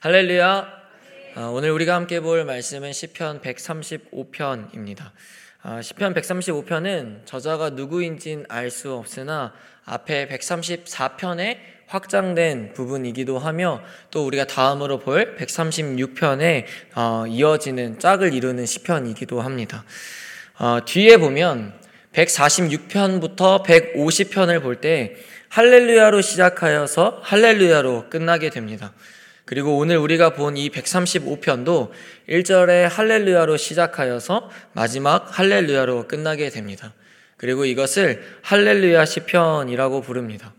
할렐루야. 아, 오늘 우리가 함께 볼 말씀은 시편 135편입니다. 아, 시편 135편은 저자가 누구인진 알 수 없으나 앞에 134편에 확장된 부분이기도 하며 또 우리가 다음으로 볼 136편에 어, 이어지는 짝을 이루는 시편이기도 합니다. 어, 뒤에 보면 146편부터 150편을 볼 때 할렐루야로 시작하여서 할렐루야로 끝나게 됩니다. 그리고 오늘 우리가 본 이 135편도 1절에 할렐루야로 시작하여서 마지막 할렐루야로 끝나게 됩니다. 그리고 이것을 할렐루야 시편이라고 부릅니다.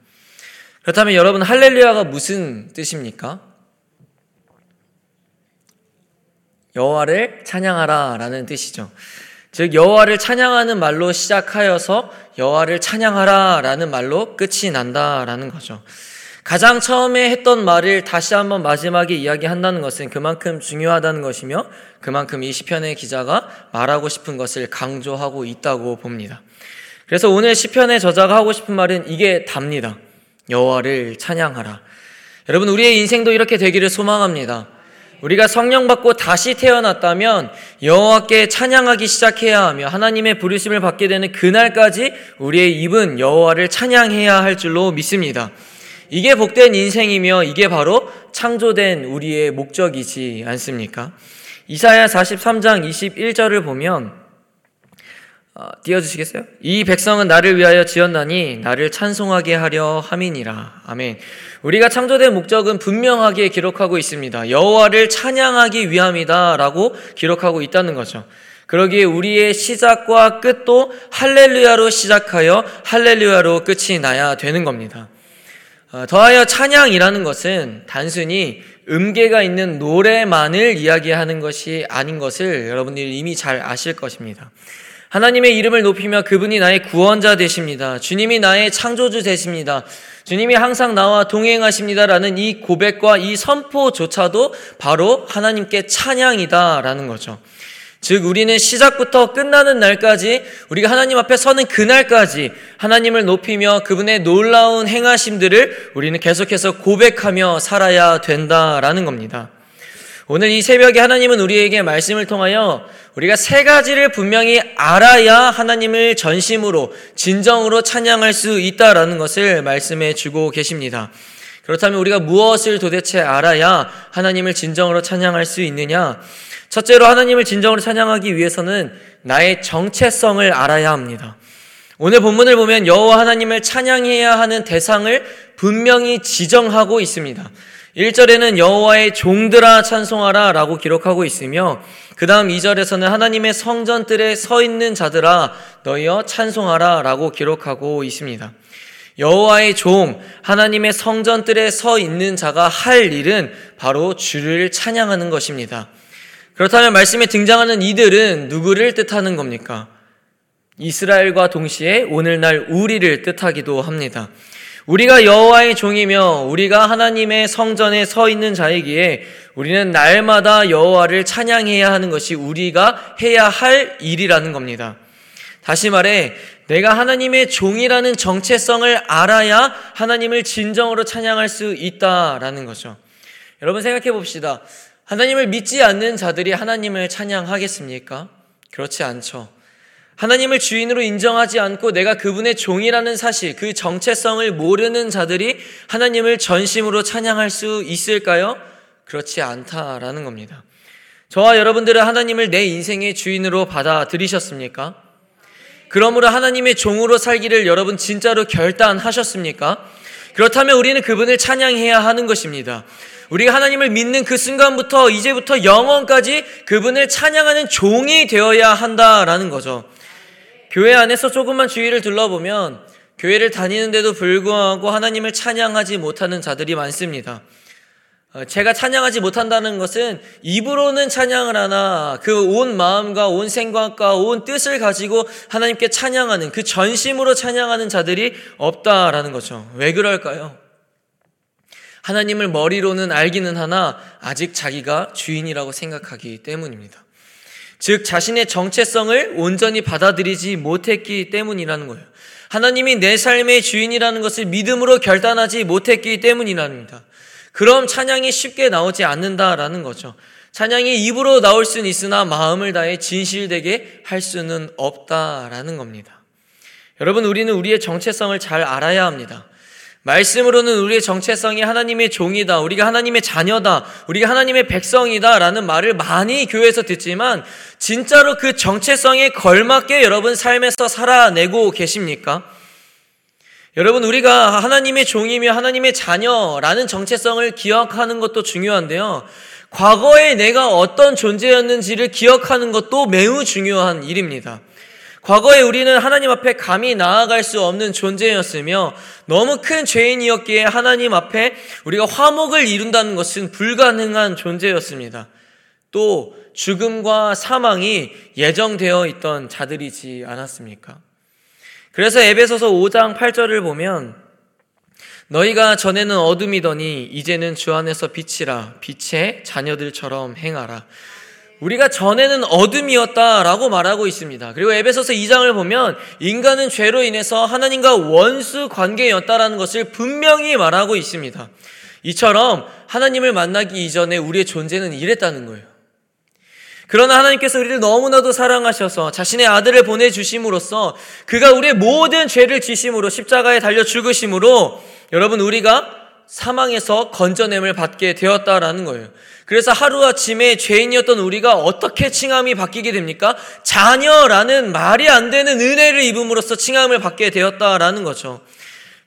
그렇다면 여러분 할렐루야가 무슨 뜻입니까? 여호와를 찬양하라라는 뜻이죠. 즉 여호와를 찬양하는 말로 시작하여서 여호와를 찬양하라라는 말로 끝이 난다라는 거죠. 가장 처음에 했던 말을 다시 한번 마지막에 이야기한다는 것은 그만큼 중요하다는 것이며 그만큼 이 시편의 기자가 말하고 싶은 것을 강조하고 있다고 봅니다. 그래서 오늘 시편의 저자가 하고 싶은 말은 이게 답니다. 여호와를 찬양하라. 여러분 우리의 인생도 이렇게 되기를 소망합니다. 우리가 성령 받고 다시 태어났다면 여호와께 찬양하기 시작해야 하며 하나님의 부르심을 받게 되는 그날까지 우리의 입은 여호와를 찬양해야 할 줄로 믿습니다. 이게 복된 인생이며 이게 바로 창조된 우리의 목적이지 않습니까? 이사야 43장 21절을 보면 어, 띄워주시겠어요? 이 백성은 나를 위하여 지었나니 나를 찬송하게 하려 함이니라. 아멘. 우리가 창조된 목적은 분명하게 기록하고 있습니다. 여호와를 찬양하기 위함이다라고 기록하고 있다는 거죠. 그러기에 우리의 시작과 끝도 할렐루야로 시작하여 할렐루야로 끝이 나야 되는 겁니다. 어, 더하여 찬양이라는 것은 단순히 음계가 있는 노래만을 이야기하는 것이 아닌 것을 여러분들이 이미 잘 아실 것입니다. 하나님의 이름을 높이며 그분이 나의 구원자 되십니다. 주님이 나의 창조주 되십니다. 주님이 항상 나와 동행하십니다라는 이 고백과 이 선포조차도 바로 하나님께 찬양이다라는 거죠. 즉, 우리는 시작부터 끝나는 날까지 우리가 하나님 앞에 서는 그날까지 하나님을 높이며 그분의 놀라운 행하심들을 우리는 계속해서 고백하며 살아야 된다라는 겁니다. 오늘 이 새벽에 하나님은 우리에게 말씀을 통하여 우리가 세 가지를 분명히 알아야 하나님을 전심으로, 진정으로 찬양할 수 있다라는 것을 말씀해 주고 계십니다. 그렇다면 우리가 무엇을 도대체 알아야 하나님을 진정으로 찬양할 수 있느냐? 첫째로 하나님을 진정으로 찬양하기 위해서는 나의 정체성을 알아야 합니다. 오늘 본문을 보면 여호와 하나님을 찬양해야 하는 대상을 분명히 지정하고 있습니다. 1절에는 여호와의 종들아 찬송하라 라고 기록하고 있으며 그 다음 2절에서는 하나님의 성전들에 서 있는 자들아 너희여 찬송하라 라고 기록하고 있습니다. 여호와의 종 하나님의 성전들에 서 있는 자가 할 일은 바로 주를 찬양하는 것입니다. 그렇다면 말씀에 등장하는 이들은 누구를 뜻하는 겁니까? 이스라엘과 동시에 오늘날 우리를 뜻하기도 합니다. 우리가 여호와의 종이며 우리가 하나님의 성전에 서 있는 자이기에 우리는 날마다 여호와를 찬양해야 하는 것이 우리가 해야 할 일이라는 겁니다. 다시 말해 내가 하나님의 종이라는 정체성을 알아야 하나님을 진정으로 찬양할 수 있다라는 거죠. 여러분 생각해 봅시다. 하나님을 믿지 않는 자들이 하나님을 찬양하겠습니까? 그렇지 않죠. 하나님을 주인으로 인정하지 않고 내가 그분의 종이라는 사실, 그 정체성을 모르는 자들이 하나님을 전심으로 찬양할 수 있을까요? 그렇지 않다라는 겁니다. 저와 여러분들은 하나님을 내 인생의 주인으로 받아들이셨습니까? 그러므로 하나님의 종으로 살기를 여러분 진짜로 결단하셨습니까? 그렇다면 우리는 그분을 찬양해야 하는 것입니다. 우리가 하나님을 믿는 그 순간부터 이제부터 영원까지 그분을 찬양하는 종이 되어야 한다라는 거죠. 교회 안에서 조금만 주위를 둘러보면 교회를 다니는데도 불구하고 하나님을 찬양하지 못하는 자들이 많습니다. 어, 제가 찬양하지 못한다는 것은 입으로는 찬양을 하나 그 온 마음과 온 생각과 온 뜻을 가지고 하나님께 찬양하는 그 전심으로 찬양하는 자들이 없다라는 거죠. 왜 그럴까요? 하나님을 머리로는 알기는 하나 아직 자기가 주인이라고 생각하기 때문입니다. 즉, 자신의 정체성을 온전히 받아들이지 못했기 때문이라는 거예요. 하나님이 내 삶의 주인이라는 것을 믿음으로 결단하지 못했기 때문이랍니다. 그럼 찬양이 쉽게 나오지 않는다라는 거죠. 찬양이 입으로 나올 수는 있으나 마음을 다해 진실되게 할 수는 없다라는 겁니다. 여러분, 우리는 우리의 정체성을 잘 알아야 합니다. 말씀으로는 우리의 정체성이 하나님의 종이다. 우리가 하나님의 자녀다. 우리가 하나님의 백성이다. 라는 말을 많이 교회에서 듣지만 진짜로 그 정체성에 걸맞게 여러분 삶에서 살아내고 계십니까? 여러분, 우리가 하나님의 종이며 하나님의 자녀라는 정체성을 기억하는 것도 중요한데요. 과거에 내가 어떤 존재였는지를 기억하는 것도 매우 중요한 일입니다. 과거에 우리는 하나님 앞에 감히 나아갈 수 없는 존재였으며 너무 큰 죄인이었기에 하나님 앞에 우리가 화목을 이룬다는 것은 불가능한 존재였습니다. 또 죽음과 사망이 예정되어 있던 자들이지 않았습니까? 그래서 에베소서 5장 8절을 보면 너희가 전에는 어둠이더니 이제는 주 안에서 빛이라 빛의 자녀들처럼 행하라. 우리가 전에는 어둠이었다라고 말하고 있습니다. 그리고 에베소서 2장을 보면 인간은 죄로 인해서 하나님과 원수 관계였다라는 것을 분명히 말하고 있습니다. 이처럼 하나님을 만나기 이전에 우리의 존재는 이랬다는 거예요. 그러나 하나님께서 우리를 너무나도 사랑하셔서 자신의 아들을 보내주심으로써 그가 우리의 모든 죄를 지심으로 십자가에 달려 죽으심으로 여러분 우리가 사망에서 건져냄을 받게 되었다라는 거예요. 그래서 하루아침에 죄인이었던 우리가 어떻게 칭함이 바뀌게 됩니까? 자녀라는 말이 안 되는 은혜를 입음으로써 칭함을 받게 되었다라는 거죠.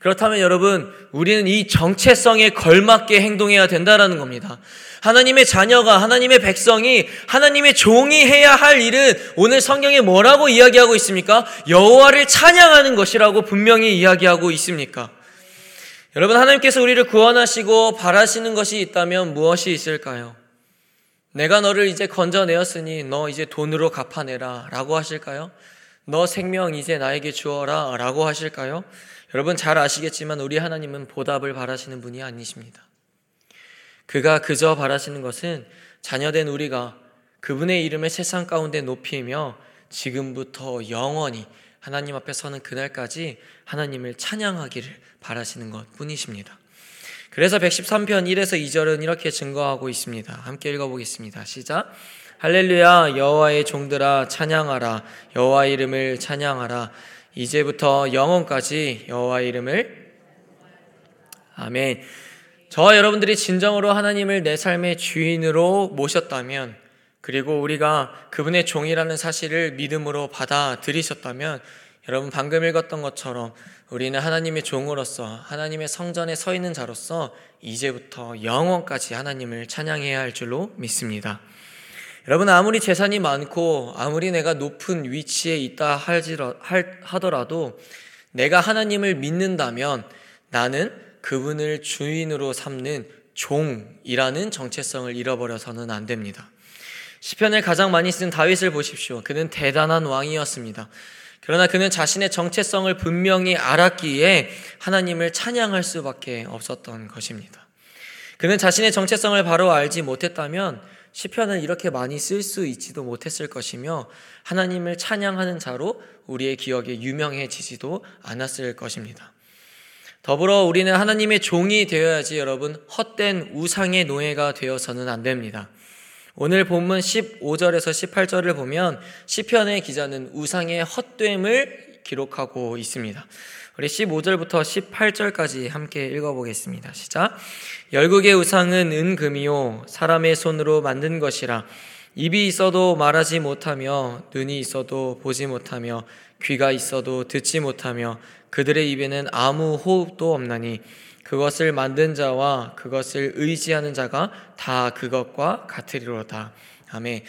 그렇다면 여러분, 우리는 이 정체성에 걸맞게 행동해야 된다라는 겁니다. 하나님의 자녀가 하나님의 백성이 하나님의 종이 해야 할 일은 오늘 성경에 뭐라고 이야기하고 있습니까? 여호와를 찬양하는 것이라고 분명히 이야기하고 있습니까? 여러분, 하나님께서 우리를 구원하시고 바라시는 것이 있다면 무엇이 있을까요? 내가 너를 이제 건져내었으니 너 이제 돈으로 갚아내라 라고 하실까요? 너 생명 이제 나에게 주어라 라고 하실까요? 여러분 잘 아시겠지만 우리 하나님은 보답을 바라시는 분이 아니십니다. 그가 그저 바라시는 것은 자녀된 우리가 그분의 이름을 세상 가운데 높이며 지금부터 영원히 하나님 앞에 서는 그날까지 하나님을 찬양하기를 바라시는 것 뿐이십니다. 그래서 113편 1에서 2절은 이렇게 증거하고 있습니다. 함께 읽어보겠습니다. 시작. 할렐루야 여호와의 종들아 찬양하라 여호와 이름을 찬양하라 이제부터 영원까지 여호와 이름을 아멘. 저와 여러분들이 진정으로 하나님을 내 삶의 주인으로 모셨다면 그리고 우리가 그분의 종이라는 사실을 믿음으로 받아들이셨다면 여러분 방금 읽었던 것처럼 우리는 하나님의 종으로서 하나님의 성전에 서 있는 자로서 이제부터 영원까지 하나님을 찬양해야 할 줄로 믿습니다. 여러분 아무리 재산이 많고 아무리 내가 높은 위치에 있다 하더라도 내가 하나님을 믿는다면 나는 그분을 주인으로 삼는 종이라는 정체성을 잃어버려서는 안 됩니다. 시편을 가장 많이 쓴 다윗을 보십시오. 그는 대단한 왕이었습니다. 그러나 그는 자신의 정체성을 분명히 알았기에 하나님을 찬양할 수밖에 없었던 것입니다. 그는 자신의 정체성을 바로 알지 못했다면 시편을 이렇게 많이 쓸 수 있지도 못했을 것이며 하나님을 찬양하는 자로 우리의 기억에 유명해지지도 않았을 것입니다. 더불어 우리는 하나님의 종이 되어야지 여러분 헛된 우상의 노예가 되어서는 안 됩니다. 오늘 본문 15절에서 18절을 보면 시편의 기자는 우상의 헛됨을 기록하고 있습니다. 우리 15절부터 18절까지 함께 읽어보겠습니다. 시작. 열국의 우상은 은금이요 사람의 손으로 만든 것이라 입이 있어도 말하지 못하며 눈이 있어도 보지 못하며 귀가 있어도 듣지 못하며 그들의 입에는 아무 호흡도 없나니 그것을 만든 자와 그것을 의지하는 자가 다 그것과 같으리로다. 아멘.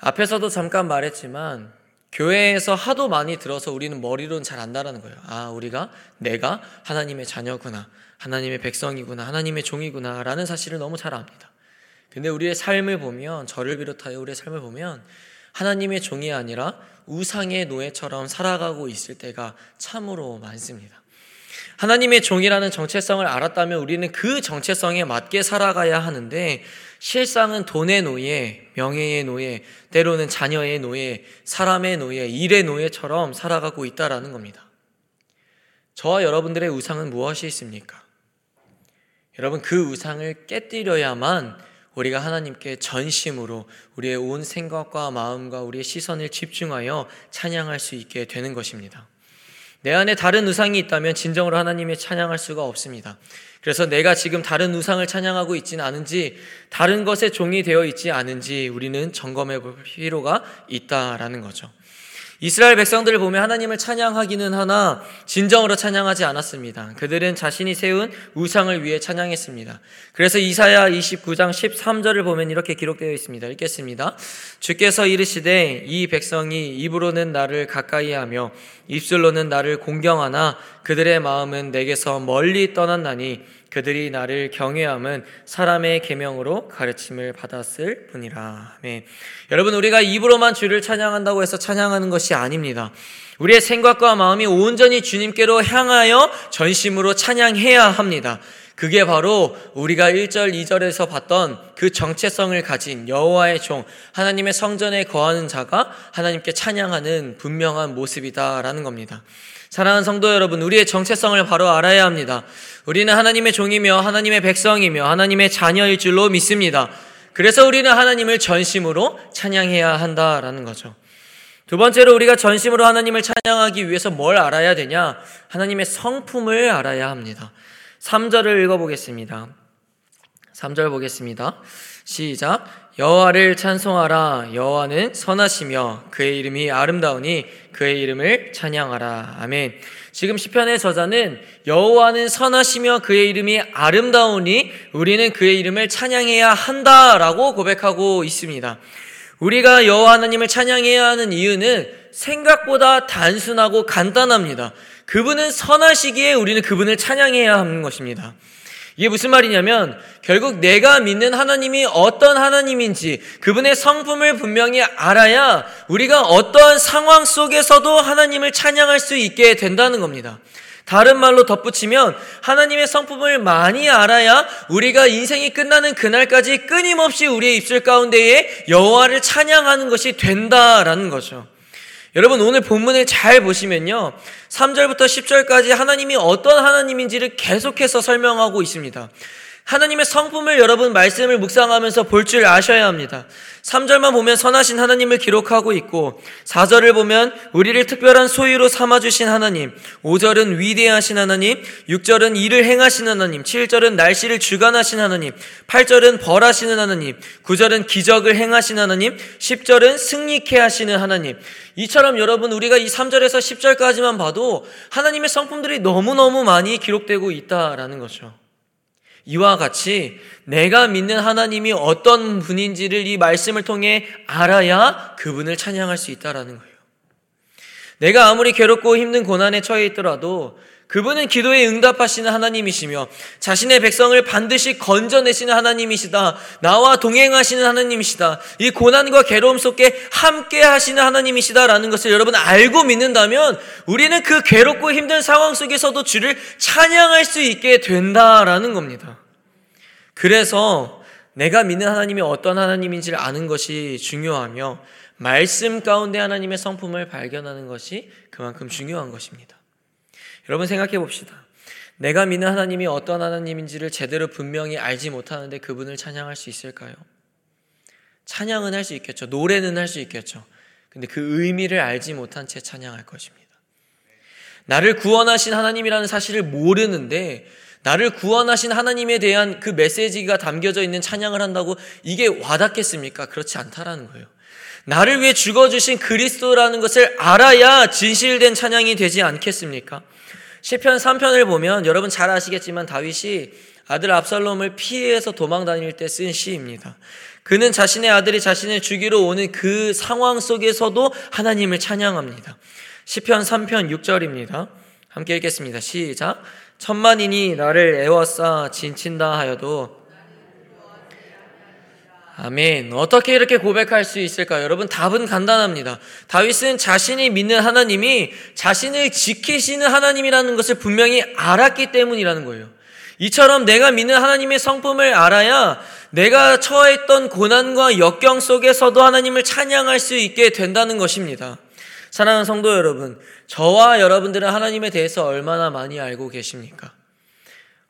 앞에서도 잠깐 말했지만 교회에서 하도 많이 들어서 우리는 머리로는 잘 안다라는 거예요. 아, 우리가 내가 하나님의 자녀구나. 하나님의 백성이구나. 하나님의 종이구나. 라는 사실을 너무 잘 압니다. 근데 우리의 삶을 보면 저를 비롯하여 우리의 삶을 보면 하나님의 종이 아니라 우상의 노예처럼 살아가고 있을 때가 참으로 많습니다. 하나님의 종이라는 정체성을 알았다면 우리는 그 정체성에 맞게 살아가야 하는데 실상은 돈의 노예, 명예의 노예, 때로는 자녀의 노예, 사람의 노예, 일의 노예처럼 살아가고 있다라는 겁니다. 저와 여러분들의 우상은 무엇이 있습니까? 여러분 그 우상을 깨뜨려야만 우리가 하나님께 전심으로 우리의 온 생각과 마음과 우리의 시선을 집중하여 찬양할 수 있게 되는 것입니다. 내 안에 다른 우상이 있다면 진정으로 하나님의 찬양할 수가 없습니다. 그래서 내가 지금 다른 우상을 찬양하고 있지는 않은지 다른 것에 종이 되어 있지 않은지 우리는 점검해 볼 필요가 있다라는 거죠. 이스라엘 백성들을 보면 하나님을 찬양하기는 하나 진정으로 찬양하지 않았습니다. 그들은 자신이 세운 우상을 위해 찬양했습니다. 그래서 이사야 29장 13절을 보면 이렇게 기록되어 있습니다. 읽겠습니다. 주께서 이르시되 이 백성이 입으로는 나를 가까이 하며 입술로는 나를 공경하나 그들의 마음은 내게서 멀리 떠났나니 그들이 나를 경외함은 사람의 계명으로 가르침을 받았을 뿐이라. 네. 여러분 우리가 입으로만 주를 찬양한다고 해서 찬양하는 것이 아닙니다. 우리의 생각과 마음이 온전히 주님께로 향하여 전심으로 찬양해야 합니다. 그게 바로 우리가 1절, 2절에서 봤던 그 정체성을 가진 여호와의 종, 하나님의 성전에 거하는 자가 하나님께 찬양하는 분명한 모습이다라는 겁니다. 사랑하는 성도 여러분, 우리의 정체성을 바로 알아야 합니다. 우리는 하나님의 종이며 하나님의 백성이며 하나님의 자녀일 줄로 믿습니다. 그래서 우리는 하나님을 전심으로 찬양해야 한다라는 거죠. 두 번째로 우리가 전심으로 하나님을 찬양하기 위해서 뭘 알아야 되냐? 하나님의 성품을 알아야 합니다. 3절을 읽어보겠습니다. 3절 보겠습니다. 시작. 여호와를 찬송하라. 여호와는 선하시며 그의 이름이 아름다우니 그의 이름을 찬양하라. 아멘. 지금 시편의 저자는 여호와는 선하시며 그의 이름이 아름다우니 우리는 그의 이름을 찬양해야 한다라고 고백하고 있습니다. 우리가 여호와 하나님을 찬양해야 하는 이유는 생각보다 단순하고 간단합니다. 그분은 선하시기에 우리는 그분을 찬양해야 하는 것입니다. 이게 무슨 말이냐면 결국 내가 믿는 하나님이 어떤 하나님인지 그분의 성품을 분명히 알아야 우리가 어떠한 상황 속에서도 하나님을 찬양할 수 있게 된다는 겁니다. 다른 말로 덧붙이면 하나님의 성품을 많이 알아야 우리가 인생이 끝나는 그날까지 끊임없이 우리의 입술 가운데에 여호와를 찬양하는 것이 된다라는 거죠. 여러분 오늘 본문을 잘 보시면요. 3절부터 10절까지 하나님이 어떤 하나님인지를 계속해서 설명하고 있습니다. 하나님의 성품을 여러분 말씀을 묵상하면서 볼 줄 아셔야 합니다. 3절만 보면 선하신 하나님을 기록하고 있고 4절을 보면 우리를 특별한 소유로 삼아 주신 하나님, 5절은 위대하신 하나님, 6절은 일을 행하신 하나님, 7절은 날씨를 주관하신 하나님, 8절은 벌하시는 하나님, 9절은 기적을 행하신 하나님, 10절은 승리케 하시는 하나님. 이처럼 여러분 우리가 이 3절에서 10절까지만 봐도 하나님의 성품들이 너무너무 많이 기록되고 있다라는 거죠. 이와 같이 내가 믿는 하나님이 어떤 분인지를 이 말씀을 통해 알아야 그분을 찬양할 수 있다라는 거예요. 내가 아무리 괴롭고 힘든 고난에 처해 있더라도 그분은 기도에 응답하시는 하나님이시며 자신의 백성을 반드시 건져내시는 하나님이시다. 나와 동행하시는 하나님이시다. 이 고난과 괴로움 속에 함께 하시는 하나님이시다라는 것을 여러분 알고 믿는다면 우리는 그 괴롭고 힘든 상황 속에서도 주를 찬양할 수 있게 된다라는 겁니다. 그래서 내가 믿는 하나님이 어떤 하나님인지를 아는 것이 중요하며 말씀 가운데 하나님의 성품을 발견하는 것이 그만큼 중요한 것입니다. 여러분 생각해 봅시다. 내가 믿는 하나님이 어떤 하나님인지를 제대로 분명히 알지 못하는데 그분을 찬양할 수 있을까요? 찬양은 할 수 있겠죠. 노래는 할 수 있겠죠. 근데 그 의미를 알지 못한 채 찬양할 것입니다. 나를 구원하신 하나님이라는 사실을 모르는데 나를 구원하신 하나님에 대한 그 메시지가 담겨져 있는 찬양을 한다고 이게 와닿겠습니까? 그렇지 않다라는 거예요. 나를 위해 죽어주신 그리스도라는 것을 알아야 진실된 찬양이 되지 않겠습니까? 시편 3편을 보면 여러분 잘 아시겠지만 다윗이 아들 압살롬을 피해서 도망 다닐 때 쓴 시입니다. 그는 자신의 아들이 자신을 죽이러 오는 그 상황 속에서도 하나님을 찬양합니다. 시편 3편 6절입니다. 함께 읽겠습니다. 시작. 천만인이 나를 애워싸 진친다 하여도 아멘. 어떻게 이렇게 고백할 수 있을까요? 여러분, 답은 간단합니다. 다윗은 자신이 믿는 하나님이 자신을 지키시는 하나님이라는 것을 분명히 알았기 때문이라는 거예요. 이처럼 내가 믿는 하나님의 성품을 알아야 내가 처했던 고난과 역경 속에서도 하나님을 찬양할 수 있게 된다는 것입니다. 사랑하는 성도 여러분, 저와 여러분들은 하나님에 대해서 얼마나 많이 알고 계십니까?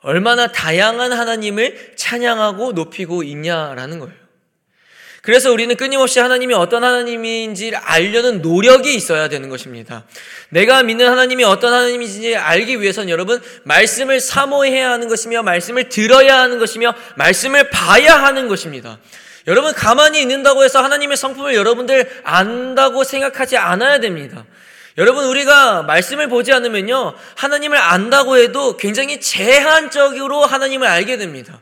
얼마나 다양한 하나님을 찬양하고 높이고 있냐라는 거예요. 그래서 우리는 끊임없이 하나님이 어떤 하나님인지를 알려는 노력이 있어야 되는 것입니다. 내가 믿는 하나님이 어떤 하나님인지 알기 위해선 여러분 말씀을 사모해야 하는 것이며 말씀을 들어야 하는 것이며 말씀을 봐야 하는 것입니다. 여러분 가만히 있는다고 해서 하나님의 성품을 여러분들 안다고 생각하지 않아야 됩니다. 여러분 우리가 말씀을 보지 않으면요 하나님을 안다고 해도 굉장히 제한적으로 하나님을 알게 됩니다.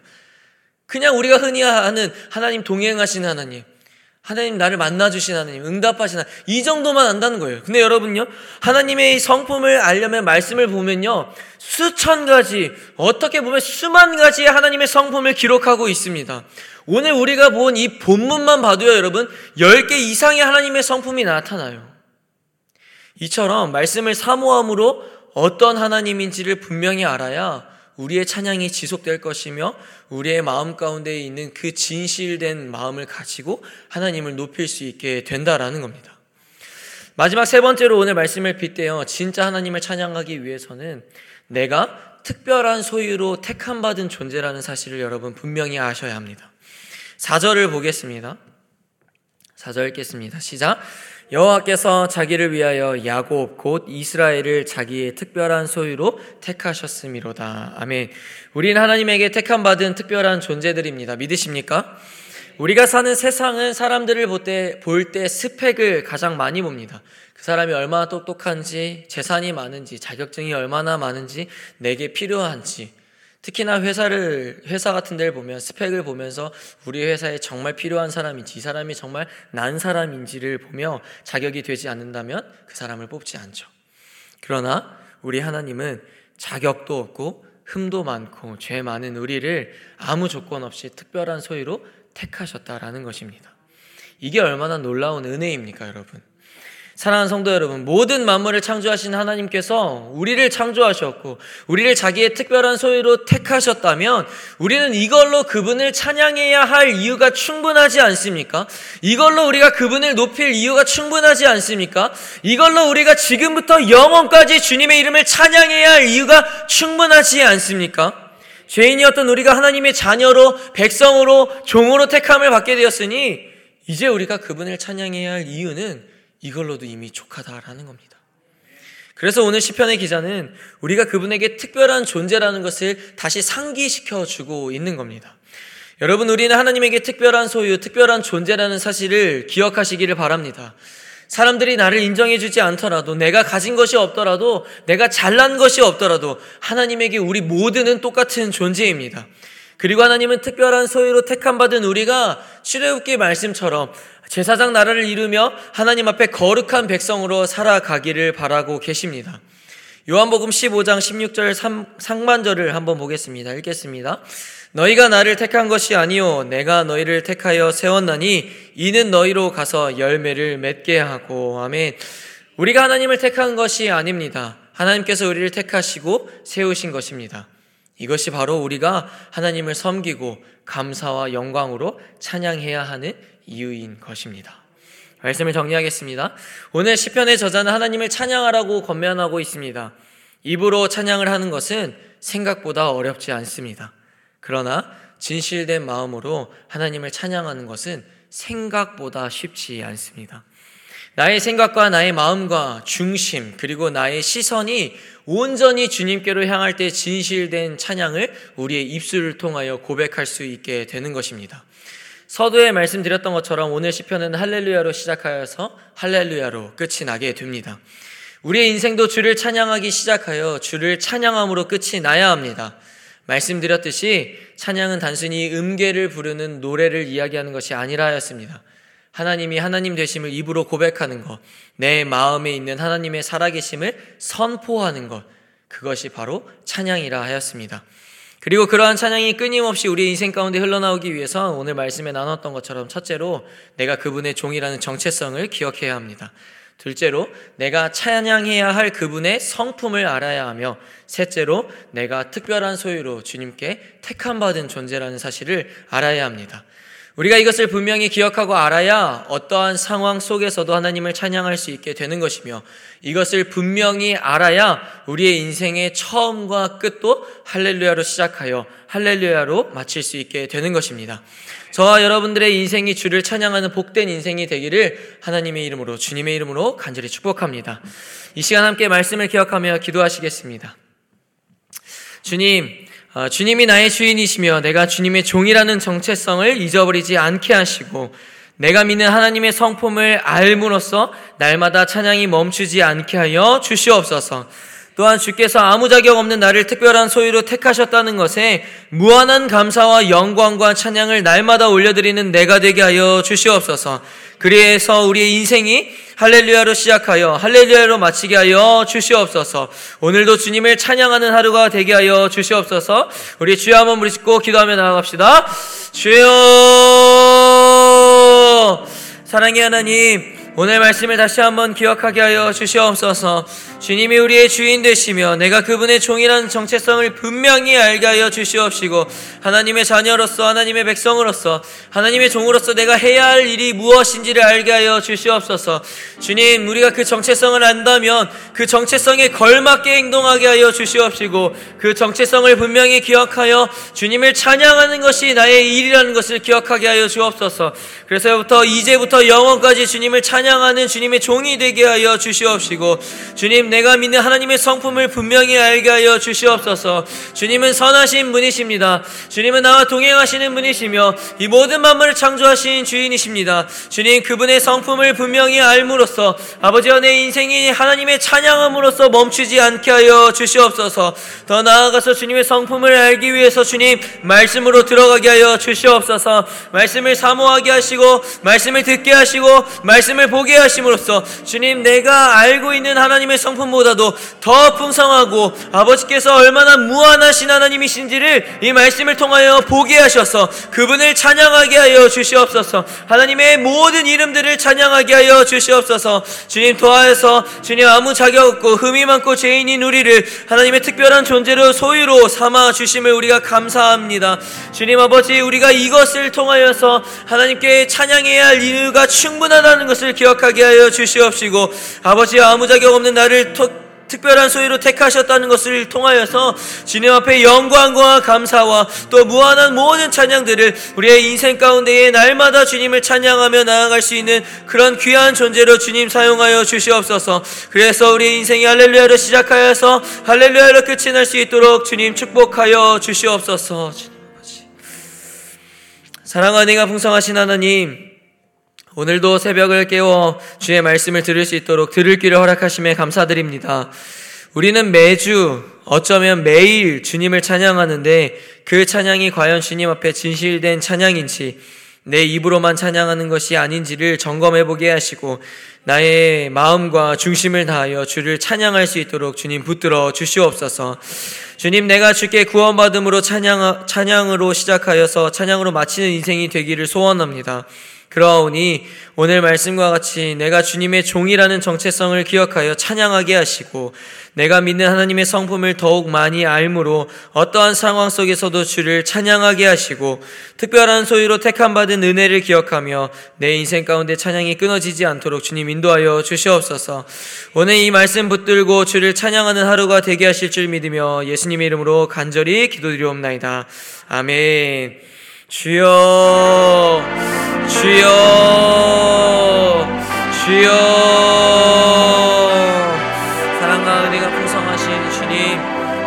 그냥 우리가 흔히 하는 하나님 동행하신 하나님, 하나님 나를 만나주신 하나님, 응답하신 하나님, 이 정도만 안다는 거예요. 근데 여러분요, 하나님의 성품을 알려면 말씀을 보면요, 수천 가지, 어떻게 보면 수만 가지의 하나님의 성품을 기록하고 있습니다. 오늘 우리가 본 이 본문만 봐도요, 여러분, 10개 이상의 하나님의 성품이 나타나요. 이처럼 말씀을 사모함으로 어떤 하나님인지를 분명히 알아야 우리의 찬양이 지속될 것이며 우리의 마음 가운데 있는 그 진실된 마음을 가지고 하나님을 높일 수 있게 된다라는 겁니다. 마지막 세 번째로 오늘 말씀을 빗대어 진짜 하나님을 찬양하기 위해서는 내가 특별한 소유로 택함 받은 존재라는 사실을 여러분 분명히 아셔야 합니다. 4절을 보겠습니다. 4절 읽겠습니다. 시작. 여호와께서 자기를 위하여 야곱 곧 이스라엘을 자기의 특별한 소유로 택하셨음이로다. 아멘. 우리는 하나님에게 택함 받은 특별한 존재들입니다. 믿으십니까? 우리가 사는 세상은 사람들을 볼 때, 볼 때 스펙을 가장 많이 봅니다. 그 사람이 얼마나 똑똑한지, 재산이 많은지, 자격증이 얼마나 많은지, 내게 필요한지, 특히나 회사를 회사 같은 데를 보면 스펙을 보면서 우리 회사에 정말 필요한 사람인지 이 사람이 정말 난 사람인지를 보며 자격이 되지 않는다면 그 사람을 뽑지 않죠. 그러나 우리 하나님은 자격도 없고 흠도 많고 죄 많은 우리를 아무 조건 없이 특별한 소유로 택하셨다라는 것입니다. 이게 얼마나 놀라운 은혜입니까, 여러분? 사랑하는 성도 여러분, 모든 만물을 창조하신 하나님께서 우리를 창조하셨고, 우리를 자기의 특별한 소유로 택하셨다면, 우리는 이걸로 그분을 찬양해야 할 이유가 충분하지 않습니까? 이걸로 우리가 그분을 높일 이유가 충분하지 않습니까? 이걸로 우리가 지금부터 영원까지 주님의 이름을 찬양해야 할 이유가 충분하지 않습니까? 죄인이었던 우리가 하나님의 자녀로, 백성으로, 종으로 택함을 받게 되었으니, 이제 우리가 그분을 찬양해야 할 이유는 이걸로도 이미 족하다라는 겁니다. 그래서 오늘 시편의 기자는 우리가 그분에게 특별한 존재라는 것을 다시 상기시켜 주고 있는 겁니다. 여러분, 우리는 하나님에게 특별한 소유, 특별한 존재라는 사실을 기억하시기를 바랍니다. 사람들이 나를 인정해주지 않더라도, 내가 가진 것이 없더라도, 내가 잘난 것이 없더라도, 하나님에게 우리 모두는 똑같은 존재입니다. 그리고 하나님은 특별한 소유로 택함받은 우리가 출애굽기 말씀처럼 제사장 나라를 이루며 하나님 앞에 거룩한 백성으로 살아가기를 바라고 계십니다. 요한복음 15장 16절 상반절을 한번 보겠습니다. 읽겠습니다. 너희가 나를 택한 것이 아니요 내가 너희를 택하여 세웠나니 이는 너희로 가서 열매를 맺게 하고 아멘. 우리가 하나님을 택한 것이 아닙니다. 하나님께서 우리를 택하시고 세우신 것입니다. 이것이 바로 우리가 하나님을 섬기고 감사와 영광으로 찬양해야 하는 이유인 것입니다. 말씀을 정리하겠습니다. 오늘 시편의 저자는 하나님을 찬양하라고 건면하고 있습니다. 입으로 찬양을 하는 것은 생각보다 어렵지 않습니다. 그러나 진실된 마음으로 하나님을 찬양하는 것은 생각보다 쉽지 않습니다. 나의 생각과 나의 마음과 중심, 그리고 나의 시선이 온전히 주님께로 향할 때 진실된 찬양을 우리의 입술을 통하여 고백할 수 있게 되는 것입니다. 서두에 말씀드렸던 것처럼 오늘 시편은 할렐루야로 시작하여서 할렐루야로 끝이 나게 됩니다. 우리의 인생도 주를 찬양하기 시작하여 주를 찬양함으로 끝이 나야 합니다. 말씀드렸듯이 찬양은 단순히 음계를 부르는 노래를 이야기하는 것이 아니라 하였습니다. 하나님이 하나님 되심을 입으로 고백하는 것, 내 마음에 있는 하나님의 살아계심을 선포하는 것, 그것이 바로 찬양이라 하였습니다. 그리고 그러한 찬양이 끊임없이 우리 인생 가운데 흘러나오기 위해서 오늘 말씀에 나눴던 것처럼 첫째로 내가 그분의 종이라는 정체성을 기억해야 합니다. 둘째로 내가 찬양해야 할 그분의 성품을 알아야 하며 셋째로 내가 특별한 소유로 주님께 택함 받은 존재라는 사실을 알아야 합니다. 우리가 이것을 분명히 기억하고 알아야 어떠한 상황 속에서도 하나님을 찬양할 수 있게 되는 것이며 이것을 분명히 알아야 우리의 인생의 처음과 끝도 할렐루야로 시작하여 할렐루야로 마칠 수 있게 되는 것입니다. 저와 여러분들의 인생이 주를 찬양하는 복된 인생이 되기를 하나님의 이름으로 주님의 이름으로 간절히 축복합니다. 이 시간 함께 말씀을 기억하며 기도하시겠습니다. 주님, 어, 주님이 나의 주인이시며 내가 주님의 종이라는 정체성을 잊어버리지 않게 하시고 내가 믿는 하나님의 성품을 알므로써 날마다 찬양이 멈추지 않게 하여 주시옵소서. 또한 주께서 아무 자격 없는 나를 특별한 소유로 택하셨다는 것에 무한한 감사와 영광과 찬양을 날마다 올려드리는 내가 되게 하여 주시옵소서. 그래서 우리의 인생이 할렐루야로 시작하여 할렐루야로 마치게 하여 주시옵소서. 오늘도 주님을 찬양하는 하루가 되게 하여 주시옵소서. 우리 주여 한번 부르짖고 기도하며 나아갑시다. 주여 사랑의 하나님 오늘 말씀을 다시 한번 기억하게 하여 주시옵소서. 주님이 우리의 주인 되시며 내가 그분의 종이라는 정체성을 분명히 알게 하여 주시옵시고 하나님의 자녀로서 하나님의 백성으로서 하나님의 종으로서 내가 해야 할 일이 무엇인지를 알게 하여 주시옵소서. 주님, 우리가 그 정체성을 안다면 그 정체성에 걸맞게 행동하게 하여 주시옵시고 그 정체성을 분명히 기억하여 주님을 찬양하는 것이 나의 일이라는 것을 기억하게 하여 주옵소서. 그래서부터 이제부터 영원까지 주님을 찬양 찬양하는 주님의 종이 되게 하여 주시옵시고 주님 내가 믿는 하나님의 성품을 분명히 알게 하여 주시옵소서. 주님은 선하신 분이십니다. 주님은 나와 동행하시는 분이시며 이 모든 만물을 창조하신 주인이십니다. 주님 그분의 성품을 분명히 알므로써 아버지와 내 인생이 하나님의 찬양함으로써 멈추지 않게 하여 주시옵소서. 더 나아가서 주님의 성품을 알기 위해서 주님 말씀으로 들어가게 하여 주시옵소서. 말씀을 사모하게 하시고 말씀을 듣게 하시고 말씀을 보게 하심으로써 주님 내가 알고 있는 하나님의 성품보다도 더 풍성하고 아버지께서 얼마나 무한하신 하나님이신지를 이 말씀을 통하여 보게 하셔서 그분을 찬양하게 하여 주시옵소서. 하나님의 모든 이름들을 찬양하게 하여 주시옵소서. 주님 도하여서 주님 아무 자격 없고 흠이 많고 죄인인 우리를 하나님의 특별한 존재로 소유로 삼아 주심을 우리가 감사합니다. 주님 아버지 우리가 이것을 통하여서 하나님께 찬양해야 할 이유가 충분하다는 것을 기억하게 하여 주시옵시고 아버지 아무 자격 없는 나를 특별한 소유로 택하셨다는 것을 통하여서 주님 앞에 영광과 감사와 또 무한한 모든 찬양들을 우리의 인생 가운데에 날마다 주님을 찬양하며 나아갈 수 있는 그런 귀한 존재로 주님 사용하여 주시옵소서. 그래서 우리 인생이 할렐루야로 시작하여서 할렐루야로 끝이 날 수 있도록 주님 축복하여 주시옵소서. 사랑하는 이가 풍성하신 하나님 오늘도 새벽을 깨워 주의 말씀을 들을 수 있도록 들을 귀를 허락하심에 감사드립니다. 우리는 매주 어쩌면 매일 주님을 찬양하는데 그 찬양이 과연 주님 앞에 진실된 찬양인지 내 입으로만 찬양하는 것이 아닌지를 점검해 보게 하시고 나의 마음과 중심을 다하여 주를 찬양할 수 있도록 주님 붙들어 주시옵소서. 주님 내가 주께 구원받음으로 찬양 찬양으로 시작하여서 찬양으로 마치는 인생이 되기를 소원합니다. 그러하오니 오늘 말씀과 같이 내가 주님의 종이라는 정체성을 기억하여 찬양하게 하시고 내가 믿는 하나님의 성품을 더욱 많이 알므로 어떠한 상황 속에서도 주를 찬양하게 하시고 특별한 소유로 택함 받은 은혜를 기억하며 내 인생 가운데 찬양이 끊어지지 않도록 주님 인도하여 주시옵소서. 오늘 이 말씀 붙들고 주를 찬양하는 하루가 되게 하실 줄 믿으며 예수님의 이름으로 간절히 기도드리옵나이다. 아멘. 주여 주여 주여. 사랑과 은혜가 풍성하신 주님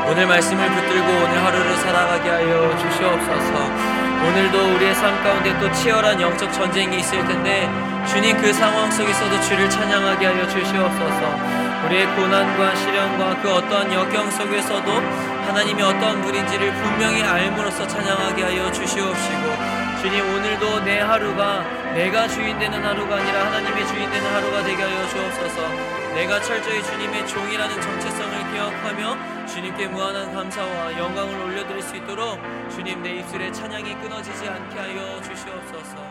오늘 말씀을 붙들고 오늘 하루를 살아가게 하여 주시옵소서. 오늘도 우리의 삶 가운데 또 치열한 영적 전쟁이 있을 텐데 주님 그 상황 속에서도 주를 찬양하게 하여 주시옵소서. 우리의 고난과 시련과 그 어떠한 역경 속에서도 하나님이 어떠한 분인지를 분명히 알므로써 찬양하게 하여 주시옵시고 주님 오늘도 내 하루가 내가 주인 되는 하루가 아니라 하나님의 주인 되는 하루가 되게 하여 주옵소서. 내가 철저히 주님의 종이라는 정체성을 기억하며 주님께 무한한 감사와 영광을 올려드릴 수 있도록 주님 내 입술에 찬양이 끊어지지 않게 하여 주시옵소서.